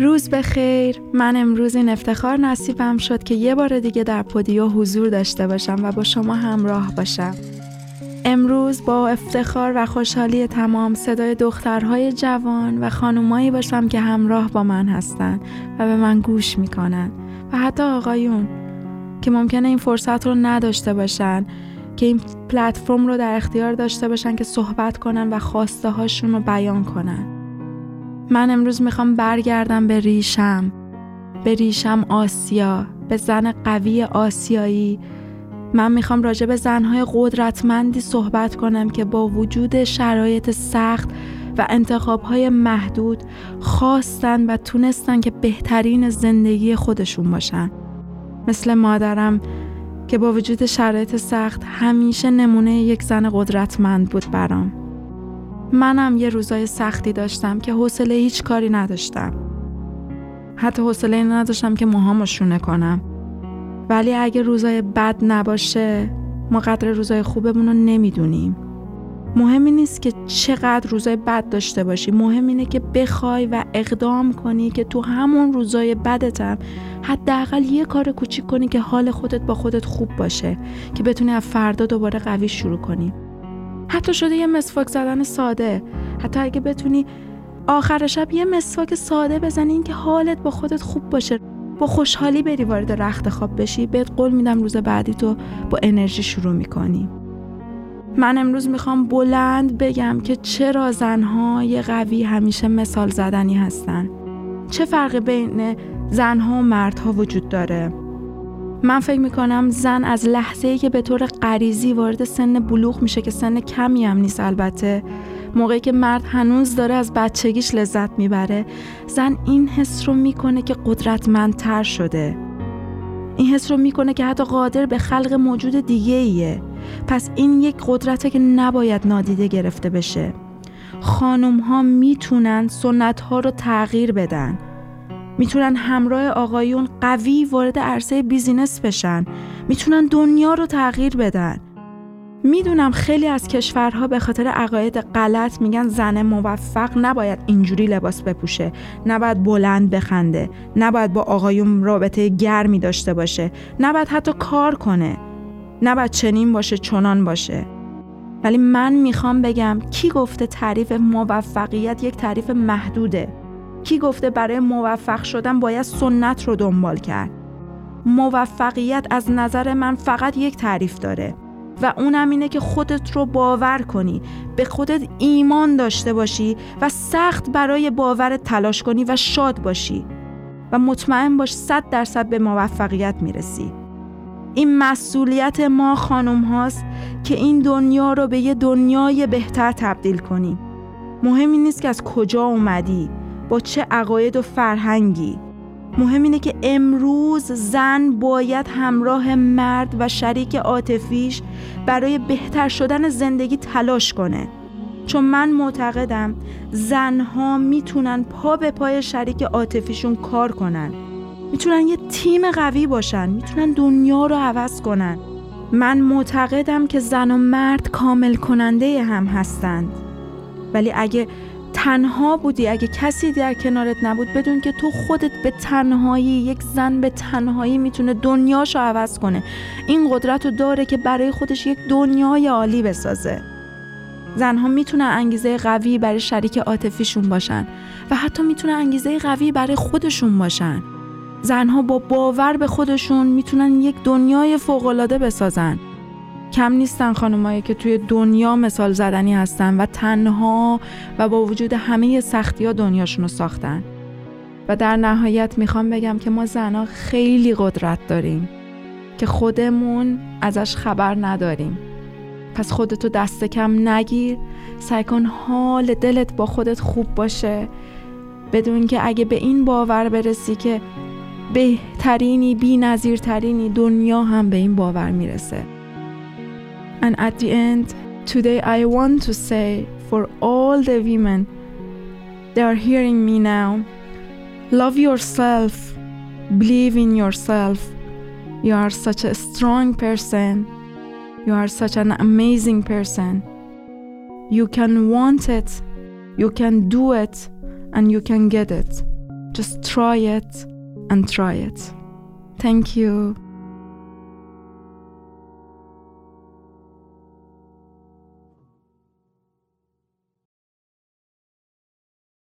روز به خیر. من امروز این افتخار نصیبم شد که یه بار دیگه در پودیو حضور داشته باشم و با شما همراه باشم. امروز با افتخار و خوشحالی تمام صدای دخترهای جوان و خانومایی باشم که همراه با من هستن و به من گوش می‌کنن. و حتی آقایون که ممکنه این فرصت رو نداشته باشن که این پلتفرم رو در اختیار داشته باشن که صحبت کنن و خواسته هاشون رو بیان کنن. من امروز می‌خوام برگردم به ریشم به ریشم آسیا به زن قوی آسیایی. من می‌خوام راجع به زنهای قدرتمندی صحبت کنم که با وجود شرایط سخت و انتخابهای محدود خواستن و تونستن که بهترین زندگی خودشون باشن. مثل مادرم که با وجود شرایط سخت همیشه نمونه یک زن قدرتمند بود برام. منم یه روزای سختی داشتم که حوصله هیچ کاری نداشتم. حتی حوصله نداشتم که موهامو شونه کنم. ولی اگه روزای بد نباشه ما قدر روزای خوبمون رو نمی‌دونیم. مهم نیست که چقدر روزای بد داشته باشی. مهم اینه که بخوای و اقدام کنی که تو همون روزای بدتم حداقل یه کار کوچیک کنی که حال خودت با خودت خوب باشه که بتونی از فردا دوباره قوی شروع کنی. حتی شده یه مسواک زدن ساده. حتی اگه بتونی آخر شب یه مسواک ساده بزنی که حالت با خودت خوب باشه با خوشحالی بری وارد رخت خواب بشی بهت قول میدم روز بعدی تو با انرژی شروع می‌کنی. من امروز می‌خوام بلند بگم که چرا زنهای قوی همیشه مثال زدنی هستن. چه فرقی بین زنها و مردها وجود داره؟ من فکر می‌کنم زن از لحظه ای که به طور غریزی وارد سن بلوغ میشه که سن کمی هم نیست البته. موقعی که مرد هنوز داره از بچگیش لذت می‌بره زن این حس رو می‌کنه که قدرتمندتر شده. این حس رو می‌کنه که حتی قادر به خلق موجود دیگه ایه پس این یک قدرته که نباید نادیده گرفته بشه. خانم ها می‌تونن سنت ها رو تغییر بدن. می‌تونن همراه آقایون قوی وارد عرصه بیزینس بشن. می‌تونن دنیا رو تغییر بدن. می‌دونم خیلی از کشورها به خاطر عقاید غلط میگن زن موفق نباید اینجوری لباس بپوشه. نباید بلند بخنده. نباید با آقایون رابطه گرمی داشته باشه. نباید حتی کار کنه. نباید چنین باشه چنان باشه. ولی من می‌خوام بگم کی گفته تعریف موفقیت یک تعریف محدوده. کی گفته برای موفق شدن باید سنت رو دنبال کرد. موفقیت از نظر من فقط یک تعریف داره و اونم اینه که خودت رو باور کنی به خودت ایمان داشته باشی و سخت برای باورت تلاش کنی و شاد باشی و مطمئن باش صد درصد به موفقیت می‌رسی. این مسئولیت ما خانم هاست که این دنیا رو به یه دنیای بهتر تبدیل کنیم مهم نیست که از کجا اومدی. با چه عقاید و فرهنگی. مهم اینه که امروز زن باید همراه مرد و شریک عاطفیش برای بهتر شدن زندگی تلاش کنه. چون من معتقدم زنها می‌تونن پا به پای شریک عاطفیشون کار کنن. می‌تونن یه تیم قوی باشن می‌تونن دنیا رو عوض کنن. من معتقدم که زن و مرد کامل کننده هم هستند. ولی اگه تنها بودی. اگه کسی در کنارت نبود بدون که تو خودت به تنهایی یک زن به تنهایی می‌تونه دنیاشو عوض کنه. این قدرت رو داره که برای خودش یک دنیای عالی بسازه. زنها می‌تونن انگیزه قوی برای شریک عاطفیشون باشن و حتی می‌تونن انگیزه قوی برای خودشون باشن. زنها با باور به خودشون می‌تونن یک دنیای فوقالعاده بسازن. کم نیستن خانمایی که توی دنیا مثال زدنی هستن و تنها و با وجود همه سختی ها دنیاشون رو ساختن. و در نهایت می‌خوام بگم که ما زنها خیلی قدرت داریم که خودمون ازش خبر نداریم. پس خودتو دست کم نگیر سعی کن حال دلت با خودت خوب باشه. بدون که اگه به این باور برسی که بهترینی بی نظیرترینی دنیا هم به این باور می‌رسه. And at the end, today I want to say for all the women that are hearing me now love yourself, believe in yourself. You are such a strong person, you are such an amazing person. You can want it, you can do it, and you can get it. just try it and try it. Thank you.